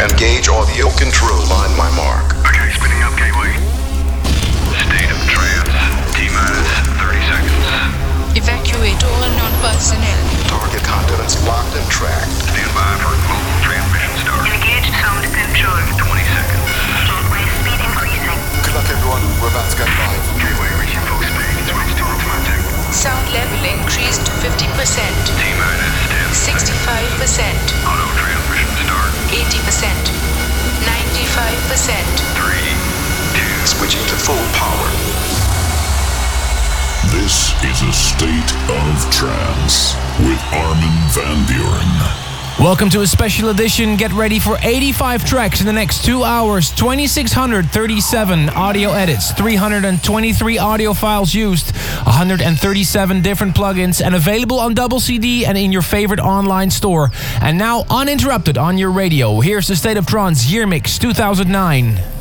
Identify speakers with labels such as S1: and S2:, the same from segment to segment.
S1: Engage audio control on my mark.
S2: Okay, spinning up gateway. State of trance. T-minus 30 seconds.
S3: Evacuate all non-personnel.
S1: Target continents locked and tracked.
S2: Stand by for global transmission start.
S4: Engage sound control.
S2: 20 seconds.
S4: Gateway speed increasing.
S5: Good luck, everyone. We're about to go live.
S2: Gateway reaching full speed. Switch to automatic.
S3: Sound level increased to 50%,
S2: T-minus 10
S3: 65%,
S2: Auto transmission start.
S3: 80%, 95%.
S2: 3, 2,
S1: Switching to full power.
S6: This is a state of trance with Armin van Buuren.
S7: Welcome to a special edition. Get ready for 85 tracks in the next two hours, 2,637 audio edits, 323 audio files used, 137 different plugins, and available on double CD and in your favorite online store. And now uninterrupted on your radio. Here's the State of Trance Year Mix 2009.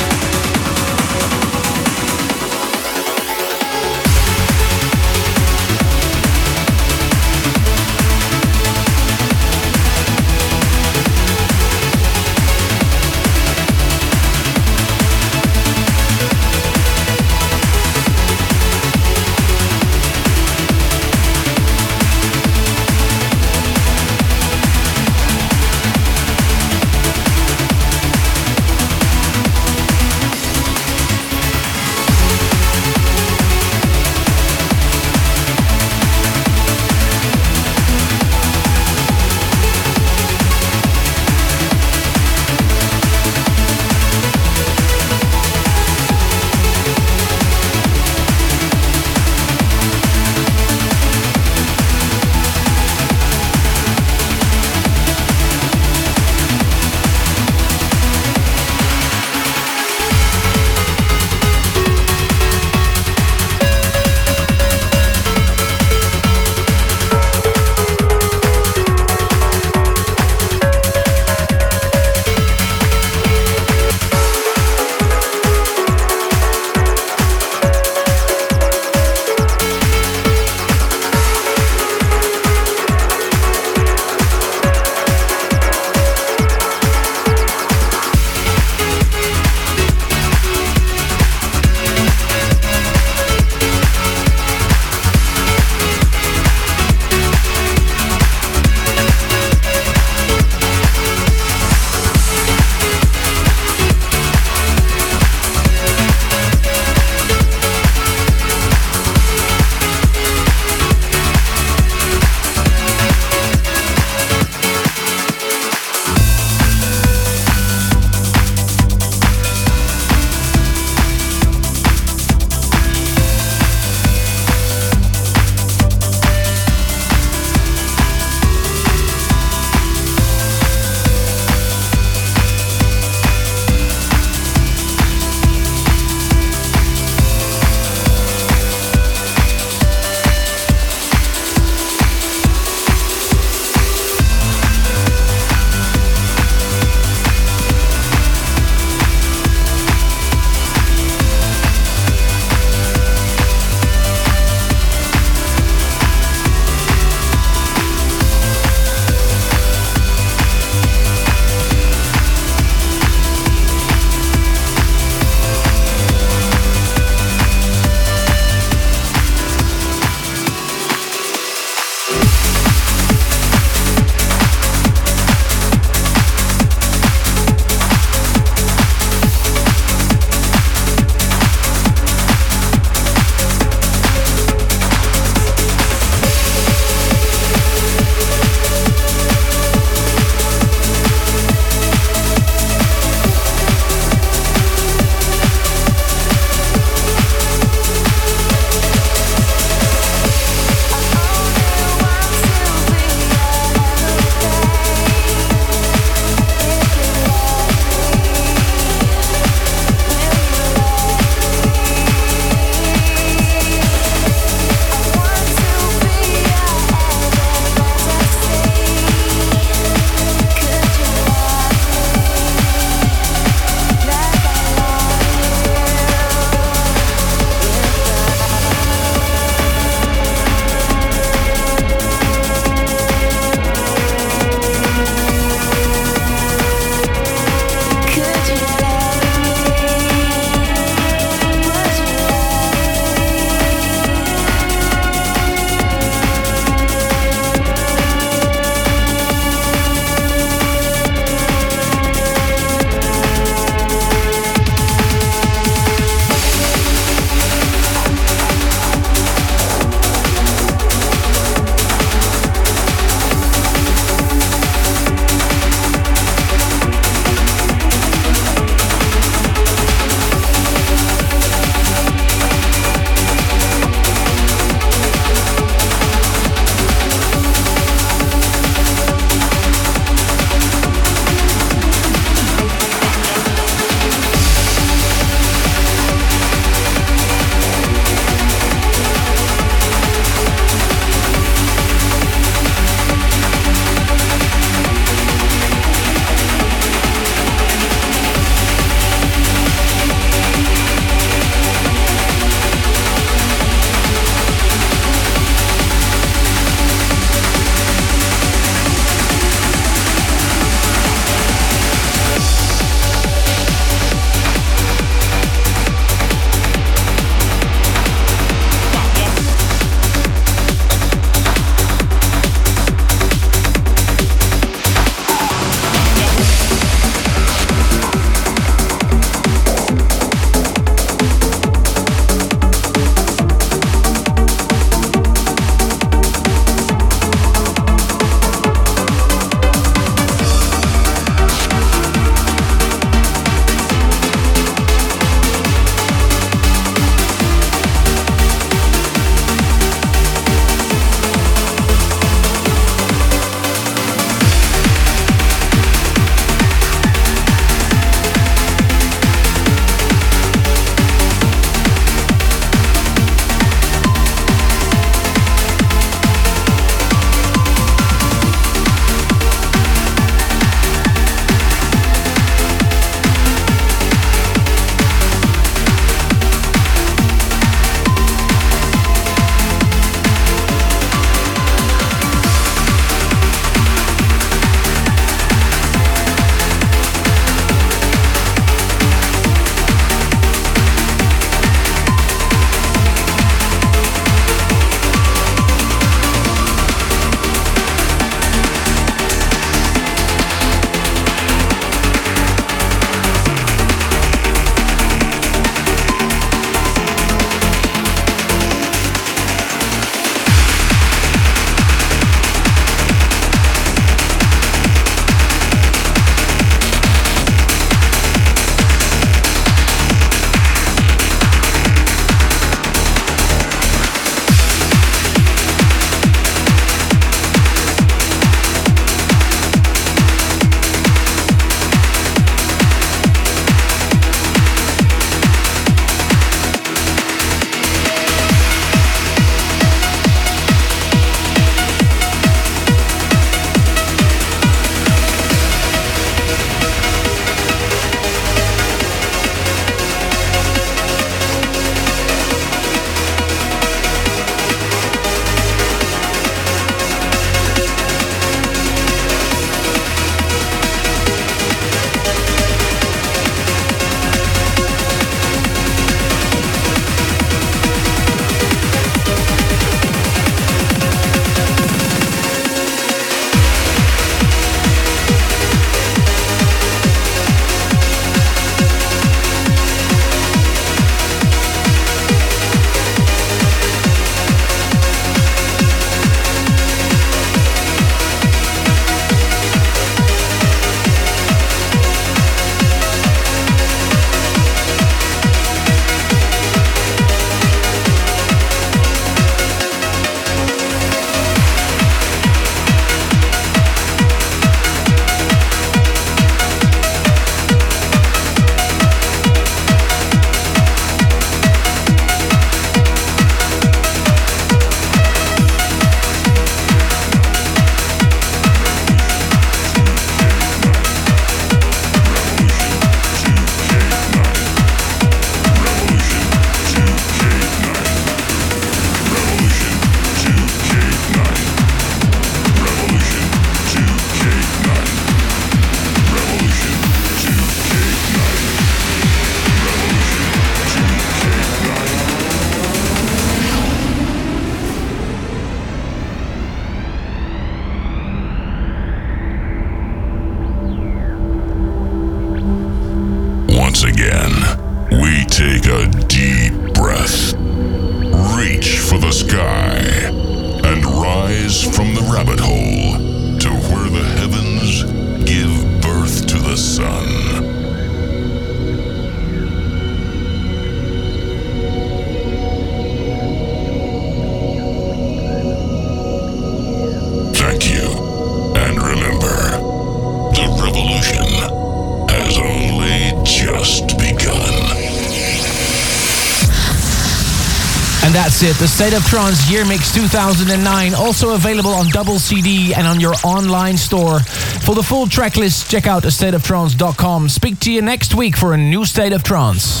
S8: It. The
S6: State of Trance Year Mix 2009, also available on double CD and on your online store. For the full track list, check out stateoftrance.com. Speak to you next week for a new State of Trance.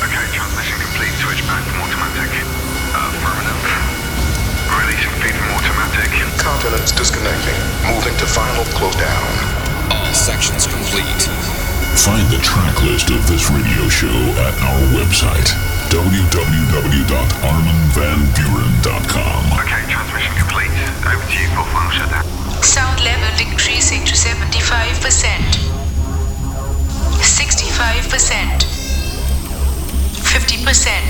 S2: Okay, transmission complete. Switch back from automatic. Uh, Affirmative. Releasing feed from automatic.
S9: Continents disconnecting. Moving to final close down.
S10: All sections complete.
S7: Find the track list of this radio show at our website, www.arminvanbuuren.com.
S2: Okay, transmission complete. Over to you, for final shutdown.
S3: Sound level increasing to 75%. 65%. 50%.